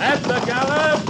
At the gallop!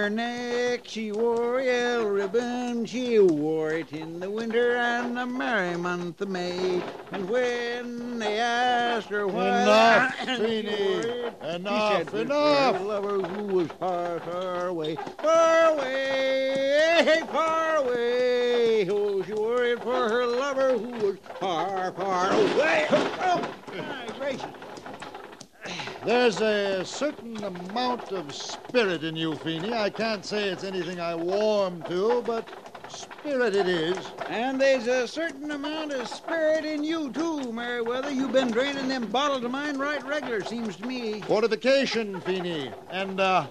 Her neck she wore a yellow ribbon. She wore it in the winter and the merry month of May. And when they asked her why, Enough, she Feeny. wore it, she Enough, said, "For enough." Her lover who was far, far away, far away, far away. Oh, she wore it for her lover who was far, far away. Oh, oh my gracious. There's a certain amount of spirit in you, Feeny. I can't say it's anything I warm to, but spirit it is. And there's a certain amount of spirit in you, too, Meriwether. You've been draining them bottles of mine right regular, seems to me. Fortification, Feeny. And, uh.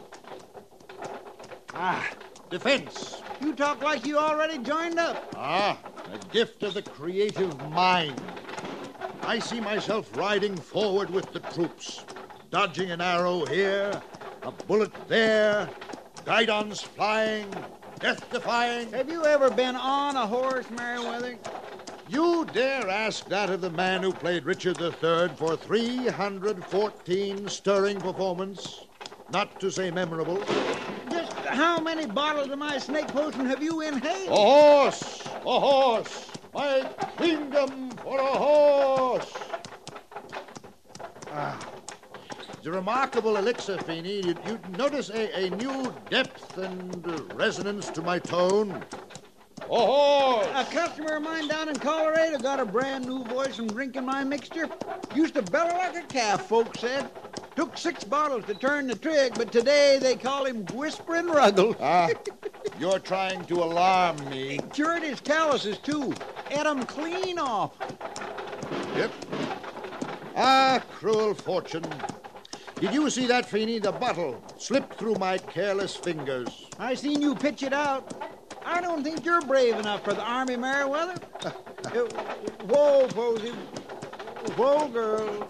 Ah, defense. You talk like you already joined up. Ah, a gift of the creative mind. I see myself riding forward with the troops, dodging an arrow here, a bullet there, guidons flying, death defying. Have you ever been on a horse, Meriwether? You dare ask that of the man who played Richard III for 314 stirring performance, not to say memorable. Just how many bottles of my snake potion have you inhaled? A horse! A horse! My kingdom for a horse! Ah. It's a remarkable elixir, Feeny. You, you notice a, a new depth and resonance to my tone. A horse! A customer of mine down in Colorado got a brand new voice from drinking my mixture. Used to bellow like a calf, folks said. Took six bottles to turn the trick, but today they call him Whispering Ruggles. Ah, you're trying to alarm me. Cured his calluses, too. Ate 'em clean off. Yep. Ah, cruel fortune. Did you see that, Feeny? The bottle slipped through my careless fingers. I seen you pitch it out. I don't think you're brave enough for the Army, Meriwether. Uh, whoa, Posey. Whoa, girl.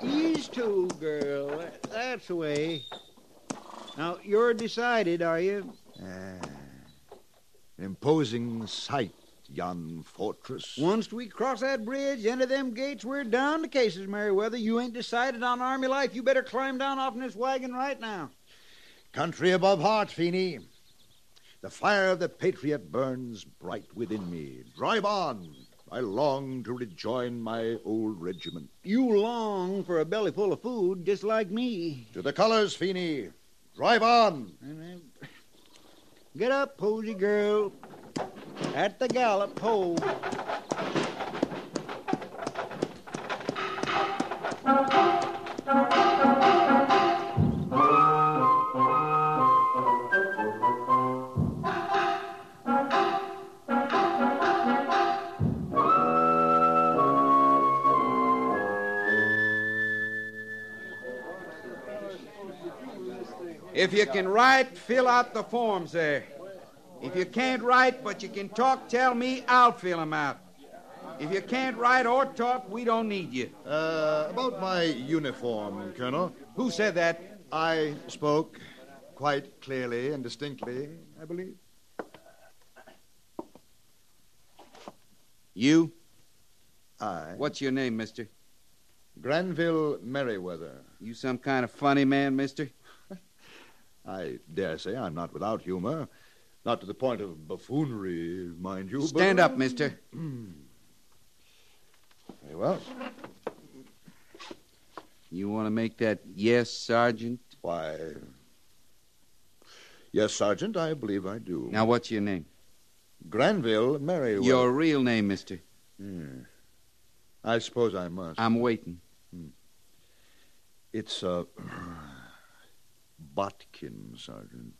Ease to, girl. That's the way. Now, you're decided, are you? Ah, imposing sight, yon fortress. Once we cross that bridge, enter them gates, we're down to cases, Meriwether. You ain't decided on Army life. You better climb down off in this wagon right now. Country above heart, Feeny. The fire of the patriot burns bright within me. Drive on. I long to rejoin my old regiment. You long for a belly full of food, just like me. To the colors, Feeney. Drive on. Get up, Posy girl. At the gallop, ho. If you can write, fill out the forms there. If you can't write, but you can talk, tell me, I'll fill 'em out. If you can't write or talk, we don't need you. Uh, about my uniform, Colonel. Who said that? I spoke quite clearly and distinctly, I believe. You? I. What's your name, mister? Granville Merriweather. You some kind of funny man, mister? I dare say I'm not without humor. Not to the point of buffoonery, mind you. Stand but... up, mister. Very well. You want to make that yes, Sergeant? Why. Yes, Sergeant, I believe I do. Now, what's your name? Granville Merriweather. Your real name, mister. Hmm. I suppose I must. I'm waiting. It's, uh. Botkin, Sergeant.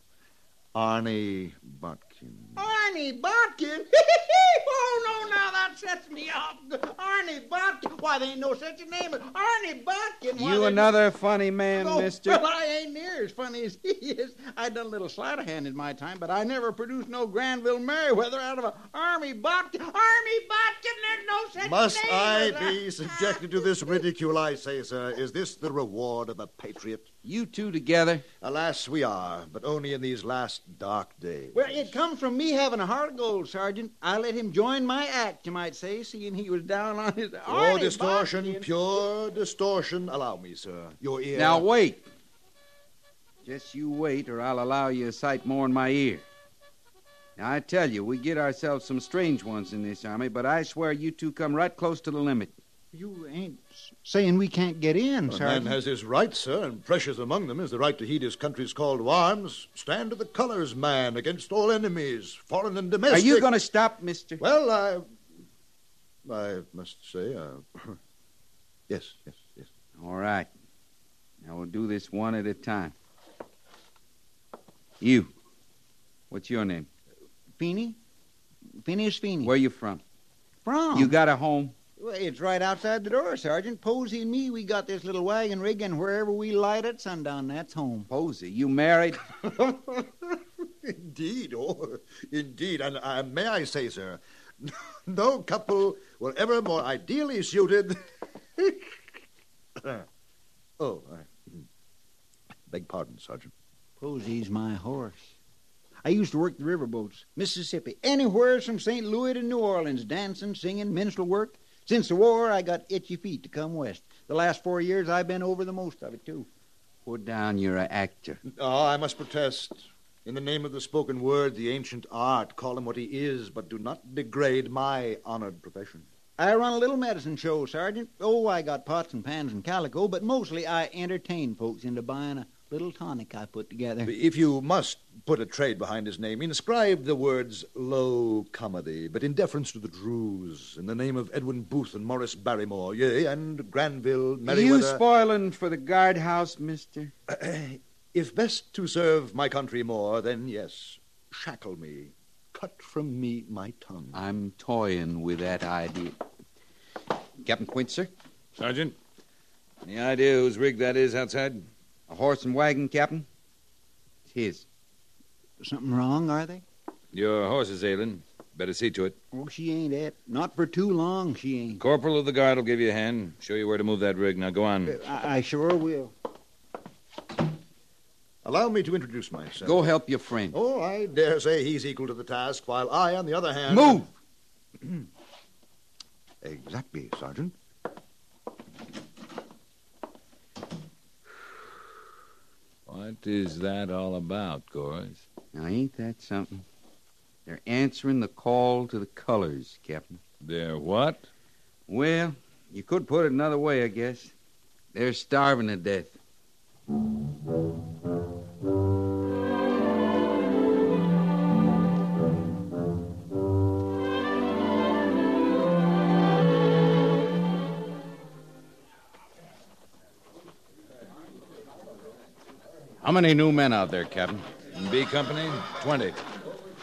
Arnie Botkin. Arnie Botkin? oh, no, now that sets me off. Arnie Botkin? Why, there ain't no such a name as Arnie Botkin. Why, You there- another funny man, Oh, mister? Well, I ain't near as funny as he is. I done a little sleight of hand in my time, but I never produced no Granville Merriweather out of a Arnie Botkin. Arnie Botkin, there's no such Must name Must I as a- be subjected to this ridicule, I say, sir? Is this the reward of a patriot? You two together? Alas, we are, but only in these last dark days. Well, it comes from me having a heart of gold, Sergeant. I let him join my act, you might say, seeing he was down on his Pure distortion, Botkin. pure distortion. Allow me, sir. Your ear. Now, wait. Just you wait, or I'll allow you a sight more in my ear. Now, I tell you, we get ourselves some strange ones in this army, but I swear you two come right close to the limit. You ain't saying we can't get in, sir. A man has his rights, sir, and precious among them is the right to heed his country's call to arms. Stand to the colors, man, against all enemies, foreign and domestic. Are you going to stop, mister? Well, I. I must say, uh. yes, yes, yes. All right. Now, we'll do this one at a time. You. What's your name? Feeney? Phineas Feeney. Where you from? from? You got a home? Well, it's right outside the door, Sergeant. Posey and me, we got this little wagon rig, and wherever we light at sundown, that's home. Posey. You married? indeed, oh, indeed. And uh, may I say, sir, no couple were ever more ideally suited. oh, I beg pardon, Sergeant. Posey's my horse. I used to work the riverboats, Mississippi, anywhere from St. Louis to New Orleans, dancing, singing, minstrel work. Since the war, I got itchy feet to come west. The last four years, I've been over the most of it, too. Put down you're an actor. Oh, I must protest. In the name of the spoken word, the ancient art, call him what he is, but do not degrade my honored profession. I run a little medicine show, Sergeant. Oh, I got pots and pans and calico, but mostly I entertain folks into buying a little tonic I put together. If you must put a trade behind his name, inscribe the words low comedy, but in deference to the Drews, in the name of Edwin Booth and Maurice Barrymore, yea, and Granville, You Merriweather. spoiling for the guardhouse, mister? if best to serve my country more, then yes, shackle me, cut from me my tongue. I'm toying with that idea. Captain Quince, sir? Sergeant, any idea whose rig that is outside? A horse and wagon, Captain? It's his. Something wrong, are they? Your horse is ailing. Better see to it. Oh, she ain't it. Not for too long, she ain't. Corporal of the guard will give you a hand, show you where to move that rig. Now go on. Uh, I, I sure will. Allow me to introduce myself. Go help your friend. Oh, I dare say he's equal to the task, while I, on the other hand. Move! Exactly, Sergeant. What is that all about, Gorse? Now, ain't that something? They're answering the call to the colors, Captain. They're what? Well, you could put it another way, I guess. They're starving to death. How many new men out there, Captain? In B Company? Twenty.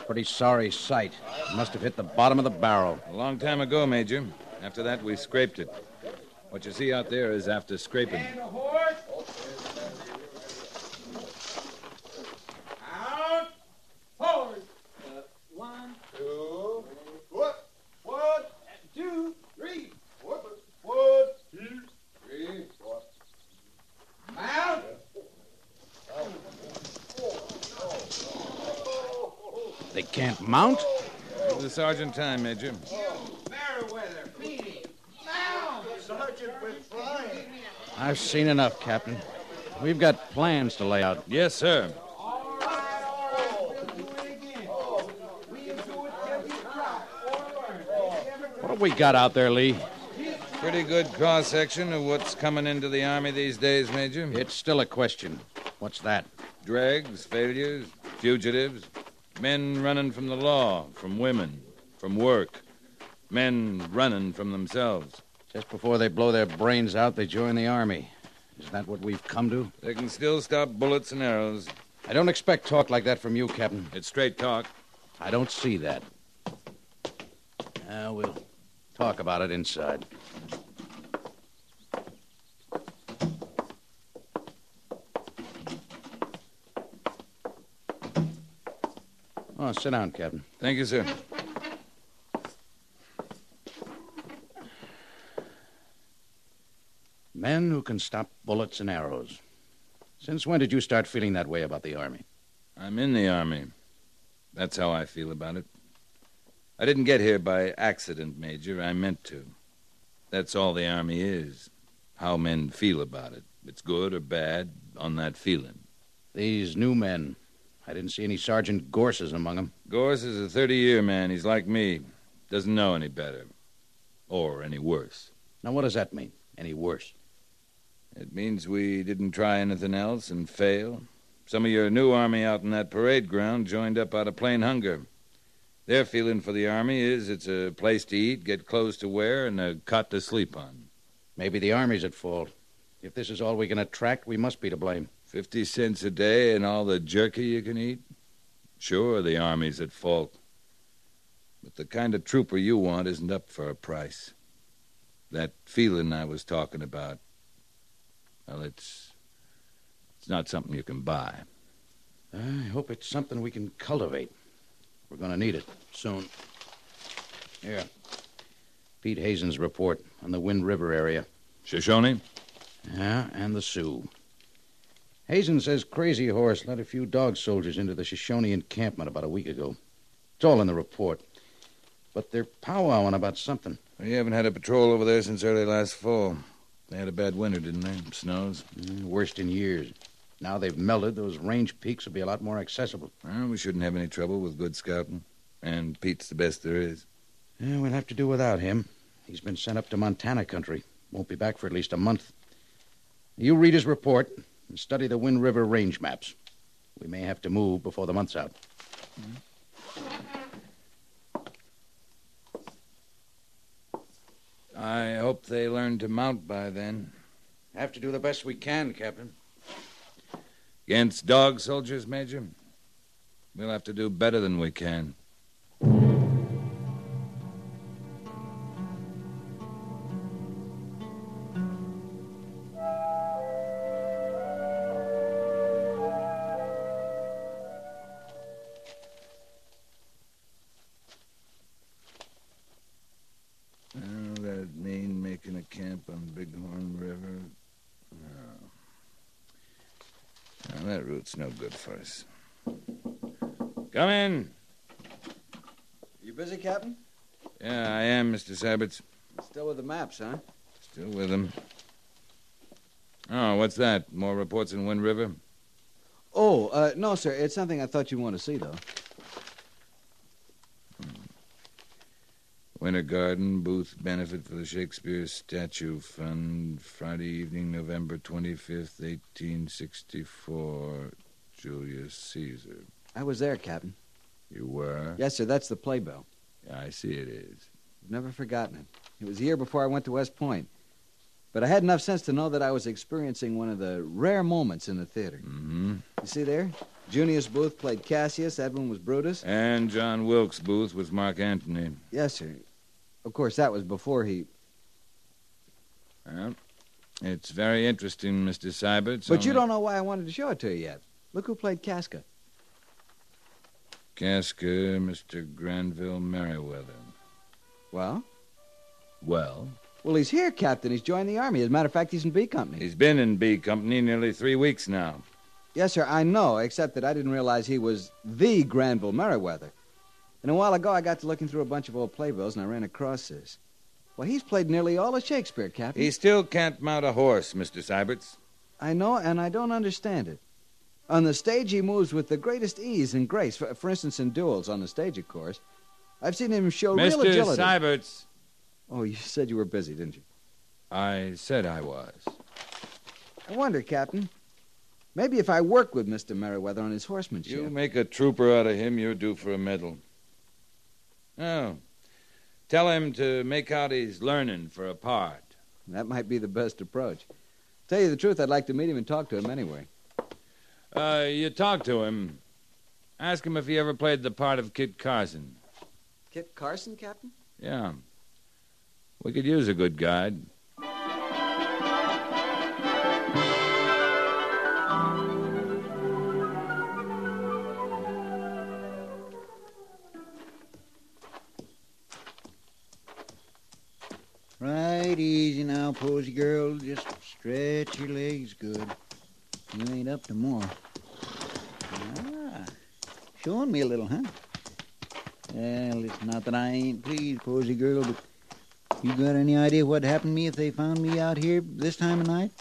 Pretty sorry sight. Must have hit the bottom of the barrel. A long time ago, Major. After that, we scraped it. What you see out there is after scraping. Out! Forward! one, two, one, one, two, three, one, one, two, three, four. Mount! They can't mount? Give the sergeant time, Major. Merriweather, Feeney, Sergeant, we're flying. I've seen enough, Captain. We've got plans to lay out. Yes, sir. All right, all right, we'll do it again. We'll do it till we drop or burn. What have we got out there, Lee? Pretty good cross section of what's coming into the Army these days, Major. It's still a question. What's that? Dregs, failures, fugitives, men running from the law, from women, from work, men running from themselves. Just before they blow their brains out, they join the Army. Is that what we've come to? They can still stop bullets and arrows. I don't expect talk like that from you, Captain. It's straight talk. I don't see that. Uh, we'll talk about it inside. Oh, sit down, Captain. Thank you, sir. Men who can stop bullets and arrows. Since when did you start feeling that way about the Army? I'm in the Army. That's how I feel about it. I didn't get here by accident, Major. I meant to. That's all the Army is. How men feel about it. It's good or bad on that feeling. These new men. I didn't see any Sergeant Gorses among them. Gorse is a 30 year man. He's like me. Doesn't know any better. Or any worse. Now, what does that mean? Any worse? It means we didn't try anything else and fail. Some of your new army out in that parade ground joined up out of plain hunger. Their feeling for the army is it's a place to eat, get clothes to wear, and a cot to sleep on. Maybe the Army's at fault. If this is all we can attract, we must be to blame. Fifty cents a day and all the jerky you can eat? Sure, the army's at fault. But the kind of trooper you want isn't up for a price. That feeling I was talking about, well, it's. It's not something you can buy. I hope it's something we can cultivate. We're going to need it soon. Here. Pete Hazen's report on the Wind River area. Shoshone? Yeah, and the Sioux. Hazen says Crazy Horse let a few dog soldiers into the Shoshone encampment about a week ago. It's all in the report. But they're powwowing about something. We haven't had a patrol over there since early last fall. They had a bad winter, didn't they? Snows. Mm, worst in years. Now they've melted, those range peaks will be a lot more accessible. Well, we shouldn't have any trouble with good scouting. And Pete's the best there is. Yeah, we'll have to do without him. He's been sent up to Montana country. Won't be back for at least a month. You read his report and study the Wind River range maps. We may have to move before the month's out. I hope they learn to mount by then. Have to do the best we can, Captain. Against dog soldiers, Major? We'll have to do better than we can. Route's no good for us. Come in. You busy, Captain? Yeah, I am, Mr. Seiberts. Still with the maps, huh? Still with them. Oh, what's that? More reports in Wind River? Oh, uh, no, sir. It's something I thought you'd want to see, though. Winter Garden, Booth Benefit for the Shakespeare Statue Fund, Friday evening, November 25th, 1864. Julius Caesar. I was there, Captain. You were? Yes, sir, that's the playbill. I see it is. I've never forgotten it. It was a year before I went to West Point. But I had enough sense to know that I was experiencing one of the rare moments in the theater. Mm-hmm. You see there? Junius Booth played Cassius, Edwin was Brutus. And John Wilkes Booth was Mark Antony. Yes, sir. Of course, that was before he. Well, it's very interesting, Mr. Seibert. But you don't know why I wanted to show it to you yet. Look who played Casca. Casca, Mr. Granville Merriweather. Well? Well? Well, he's here, Captain. He's joined the Army. As a matter of fact, he's in B Company. He's been in B Company nearly three weeks now. Yes, sir, I know, except that I didn't realize he was the Granville Merriweather. And a while ago, I got to looking through a bunch of old playbills, and I ran across this. Well, he's played nearly all of Shakespeare, Captain. He still can't mount a horse, Mr. Seiberts. I know, and I don't understand it. On the stage, he moves with the greatest ease and grace. For, for instance, in duels on the stage, of course. I've seen him show Mr. real agility. Mr. Seiberts. Oh, you said you were busy, didn't you? I said I was. I wonder, Captain. Maybe if I work with Mr. Merriweather on his horsemanship. You make a trooper out of him, you're due for a medal. Oh. Tell him to make out he's learning for a part. That might be the best approach. Tell you the truth, I'd like to meet him and talk to him anyway. Uh, you talk to him. Ask him if he ever played the part of Kit Carson. Kit Carson, Captain? Yeah. We could use a good guide. Right easy now, Posy girl. Just stretch your legs good. You ain't up to more. Ah, showing me a little, huh? Well, it's not that I ain't pleased, Posy girl, but you got any idea what'd happen to me if they found me out here this time of night?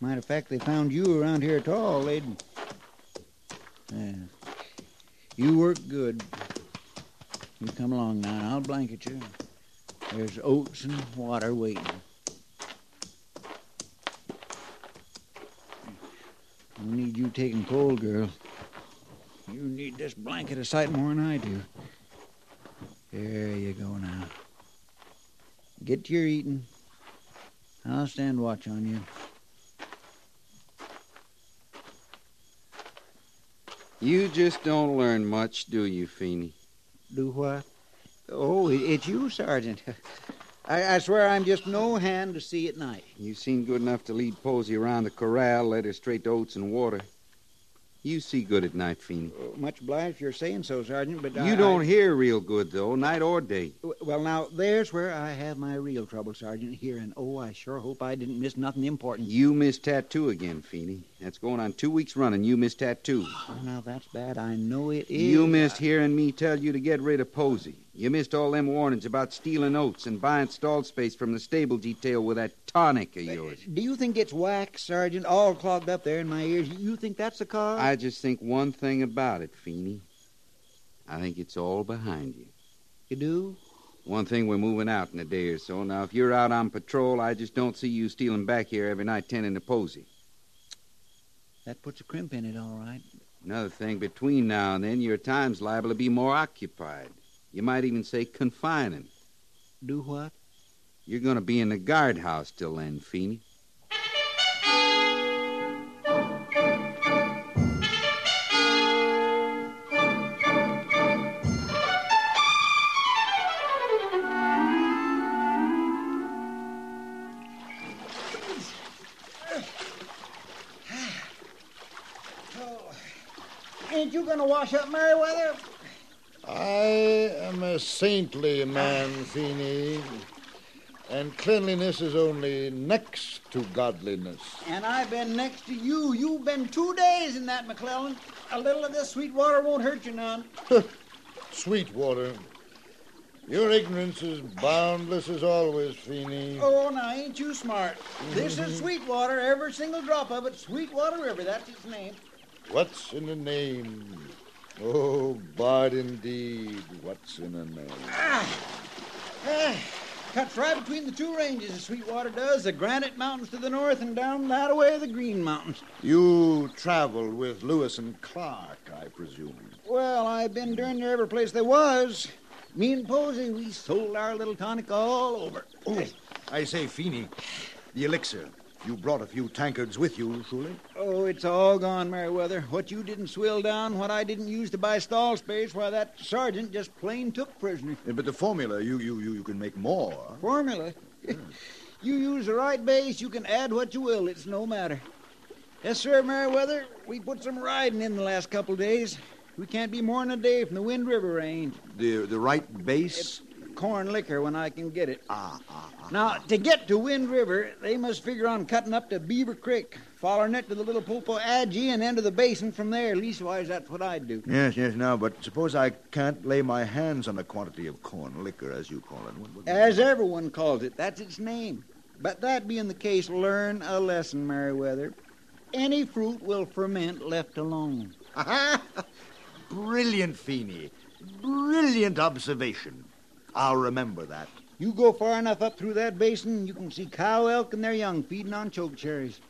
Matter of fact, they found you around here at all, they'd... Yeah. You work good. You come along now, and I'll blanket you. There's oats and water waiting. I need you taking cold, girl. You need this blanket a sight more than I do. There you go now. Get to your eating. I'll stand watch on you. You just don't learn much, do you, Feeney? Do what? Oh, it's you, Sergeant. I, I swear I'm just no hand to see at night. You seem good enough to lead Posy around the corral, led her straight to oats and water. You see good at night, Feeney. Oh, much obliged you're saying so, Sergeant, but I, You don't I- hear real good, though, night or day. Well, now, there's where I have my real trouble, Sergeant, here, and oh, I sure hope I didn't miss nothing important. You missed tattoo again, Feeney. That's going on two weeks running. You missed tattoo. Oh, now, that's bad. I know it is. You missed hearing me tell you to get rid of Posy. You missed all them warnings about stealing oats and buying stall space from the stable detail with that tonic of yours. Do you think it's wax, Sergeant, all clogged up there in my ears? You think that's the cause? I just think one thing about it, Feeney. I think it's all behind you. You do? One thing, we're moving out in a day or so. Now, if you're out on patrol, I just don't see you stealing back here every night tending to Posy. That puts a crimp in it, all right. Another thing, between now and then, your time's liable to be more occupied. You might even say confining. Do what? You're going to be in the guardhouse till then, Feeney. Saintly man, Feeney, and cleanliness is only next to godliness. And I've been next to you. You've been two days in that, McClellan. A little of this sweet water won't hurt you none. sweet water. your ignorance is boundless as always, Feeney. Oh, now ain't you smart? This is mm-hmm. sweet water, every single drop of it. Sweetwater River, that's its name. What's in the name? Oh, Bard indeed, what's in a name? Eh, cuts right between the two ranges, the Sweetwater does. The Granite Mountains to the north and down that away the Green Mountains. You traveled with Lewis and Clark, I presume. Well, I've been during there every place there was. Me and Posey, we sold our little tonic all over. Oh, I say, Feeney, the elixir. You brought a few tankards with you, surely? Oh, it's all gone, Merriweather. What you didn't swill down, what I didn't use to buy stall space, why, that sergeant just plain took prisoner. Yeah, but the formula, you, you, you, you can make more. Formula? you use the right base, you can add what you will. It's no matter. Yes, sir, Merriweather. We put some riding in the last couple days. We can't be more than a day from the Wind River range. The, the right base? Corn liquor when I can get it. Ah, ah, ah. Now, to get to Wind River, they must figure on cutting up to Beaver Creek, following it to the Little Popo Agie, and into the basin from there. Leastwise, that's what I'd do. Yes, yes, now, but suppose I can't lay my hands on a quantity of corn liquor, as you call it. What, what- As everyone calls it, that's its name. But that being the case, learn a lesson, Merriweather. Any fruit will ferment left alone. Brilliant, Feeney. Brilliant observation. I'll remember that. You go far enough up through that basin, you can see cow elk and their young feeding on choke cherries.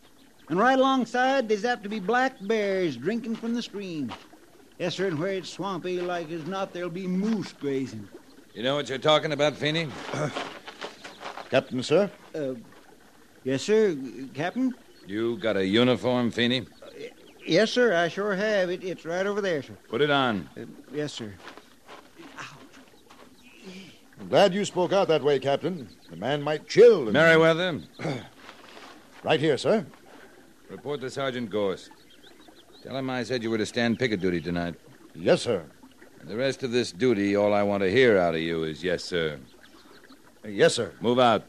And right alongside, there's apt to be black bears drinking from the stream. Yes, sir, and where it's swampy like as not, there'll be moose grazing. You know what you're talking about, Feeney? Captain, sir? Uh, yes, sir, Captain? You got a uniform, Feeney? Yes, sir, I sure have. It, it's right over there, sir. Put it on. Uh, yes, sir. I'm glad you spoke out that way, Captain. The man might chill. and- Merriweather, Right here, sir. report to Sergeant Gorse. Tell him I said you were to stand picket duty tonight. Yes, sir. And the rest of this duty, all I want to hear out of you is yes, sir. Yes, sir. Move out.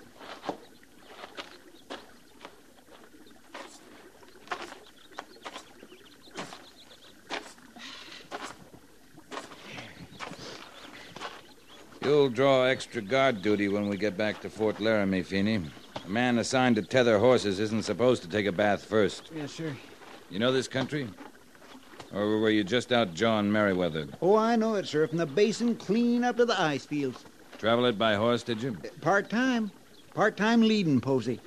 You'll draw extra guard duty when we get back to Fort Laramie, Feeney. A man assigned to tether horses isn't supposed to take a bath first. Yes, sir. You know this country? Or were you just out jawing Merriweather? Oh, I know it, sir. From the basin clean up to the ice fields. Travel it by horse, did you? Part time. Part time leading, Posey.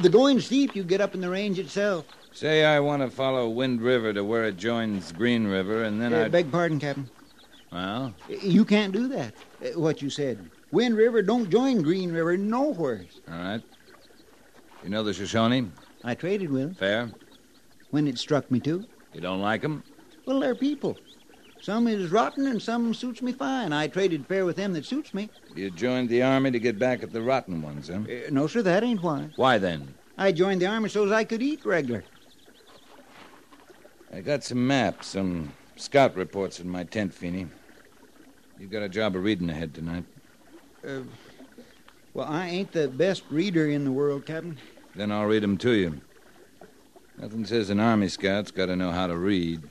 The going steep you get up in the range itself. Say I want to follow Wind River to where it joins Green River, and then Uh, I. beg pardon, Captain. Well, You can't do that. Uh, What you said. Wind River don't join Green River nowhere. all right. You know the Shoshone? I traded with 'em Fair? when it struck me to. You don't like 'em? Well, they're people. Some is rotten and some suits me fine. I traded fair with them that suits me. You joined the army to get back at the rotten ones, huh? Uh, no, sir, that ain't why. Why then? I joined the army so's I could eat regular. I got some maps, some scout reports in my tent, Feeney. You got a job of reading ahead tonight. Uh, well, I ain't the best reader in the world, Captain. Then I'll read 'em to you. Nothing says an army scout's got to know how to read.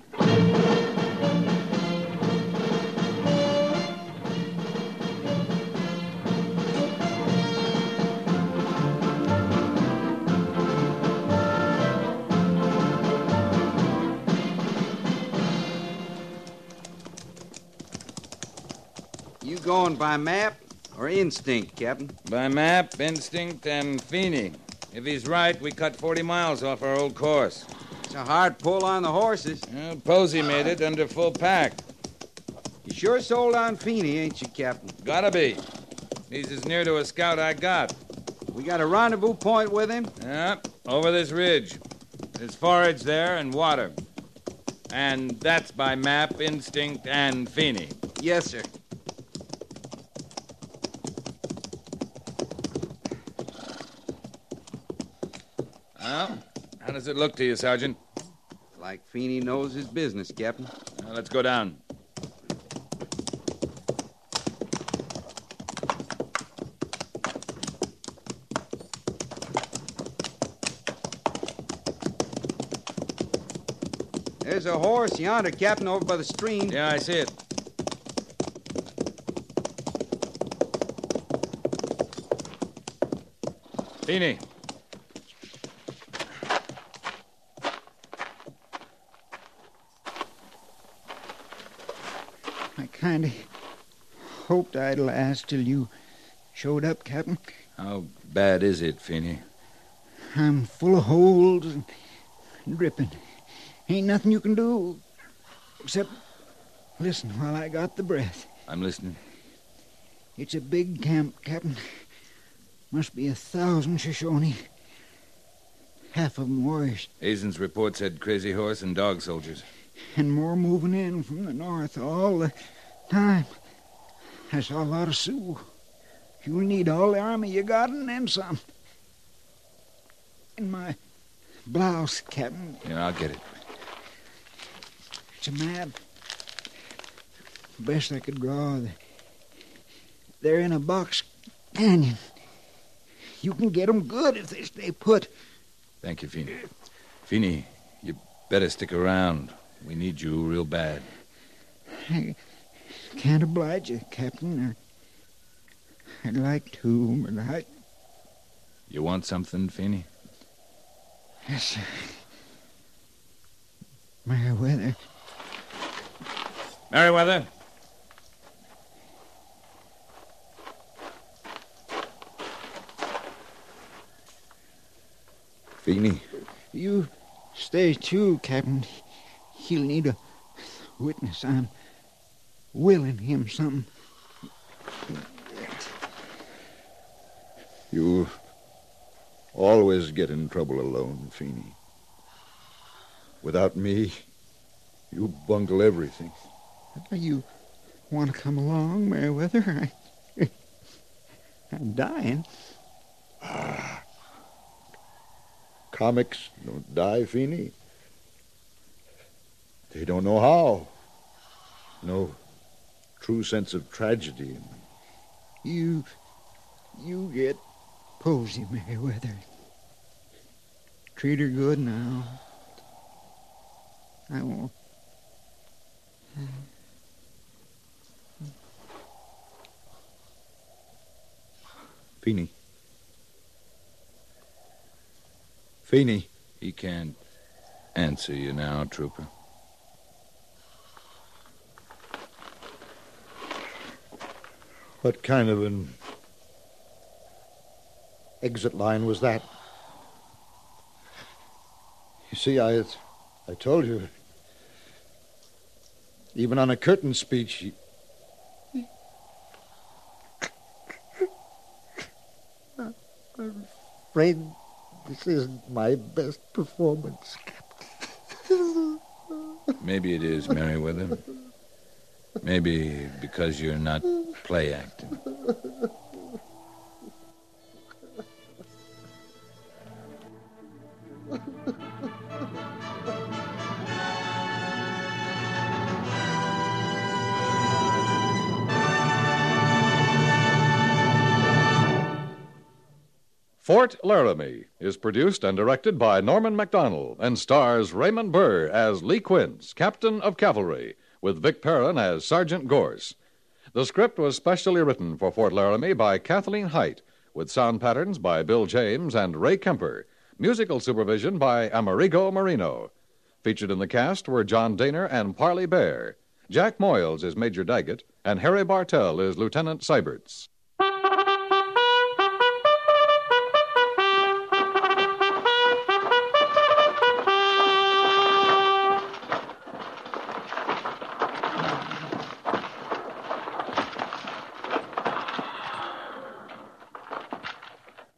By map or instinct, Captain? By map, instinct, and Feeney. If he's right, we cut 40 miles off our old course. It's a hard pull on the horses. Well, Posey made it under full pack. You sure sold on Feeney, ain't you, Captain? Gotta be. He's as near to a scout I got. We got a rendezvous point with him. Yeah, over this ridge. There's forage there and water. And that's by map, instinct, and Feeney. Yes, sir. Well, how does it look to you, Sergeant? Like Feeney knows his business, Captain. Now, let's go down. There's a horse yonder, Captain, over by the stream. Yeah, I see it. Feeney, kind of hoped I'd last till you showed up, Captain. How bad is it, Feeney? I'm full of holes and dripping. Ain't nothing you can do except listen while I got the breath. I'm listening. It's a big camp, Captain. Must be a thousand Shoshone. Half of 'em warriors, Hazen's report said crazy horse and dog soldiers. and more moving in from the north all the time. I saw a lot of Sioux. You'll need all the army you got and then some. In my blouse, Captain. Yeah, I'll get it. It's a map. Best I could draw. They're in a box canyon. You can get 'em good if they stay put. Thank you, Feeney. Feeney, you better stick around. We need you real bad. I can't oblige you, Captain. I'd like to, but I. You want something, Feeney? Yes, sir. Meriwether. Merriweather? Feeney, You stay too, Captain. He'll need a witness. I'm willing him something. you always get in trouble alone, Feeney. Without me, you bungle everything. You want to come along, Meriwether? I, I'm dying. Ah. Comics don't die, Feeney. They don't know how. No true sense of tragedy in them. You, you get Posy, Meriwether. Treat her good now. I won't. Feeney. Feeney. He can't answer you now, Trooper. What kind of an exit line was that? You see, I, I told you, even on a curtain speech, you, I'm afraid this isn't my best performance, Captain. Maybe it is, Merriweather. Maybe because you're not play acting. Fort Laramie is produced and directed by Norman Macdonnell and stars Raymond Burr as Lee Quince, Captain of Cavalry, with Vic Perrin as Sergeant Gorse. The script was specially written for Fort Laramie by Kathleen Hite, with sound patterns by Bill James and Ray Kemper, musical supervision by Amerigo Moreno. Featured in the cast were John Dehner and Parley Baer. Jack Moyles is Major Daggett, and Harry Bartell is Lieutenant Seiberts.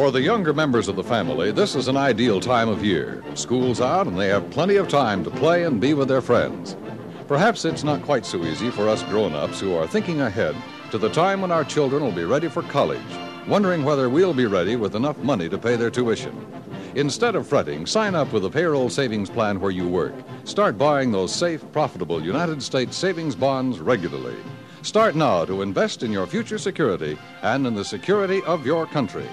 For the younger members of the family, this is an ideal time of year. School's out and they have plenty of time to play and be with their friends. Perhaps it's not quite so easy for us grown ups who are thinking ahead to the time when our children will be ready for college, wondering whether we'll be ready with enough money to pay their tuition. Instead of fretting, sign up with a payroll savings plan where you work. Start buying those safe, profitable United States savings bonds regularly. Start now to invest in your future security and in the security of your country.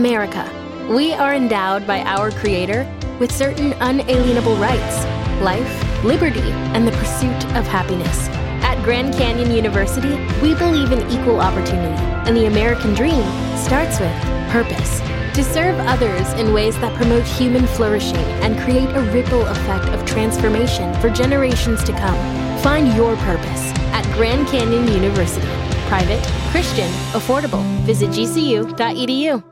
America. We are endowed by our Creator with certain unalienable rights life, liberty, and the pursuit of happiness. At Grand Canyon University, we believe in equal opportunity, and the American dream starts with purpose. To serve others in ways that promote human flourishing and create a ripple effect of transformation for generations to come. Find your purpose at Grand Canyon University. Private, Christian, affordable. Visit gcu.edu.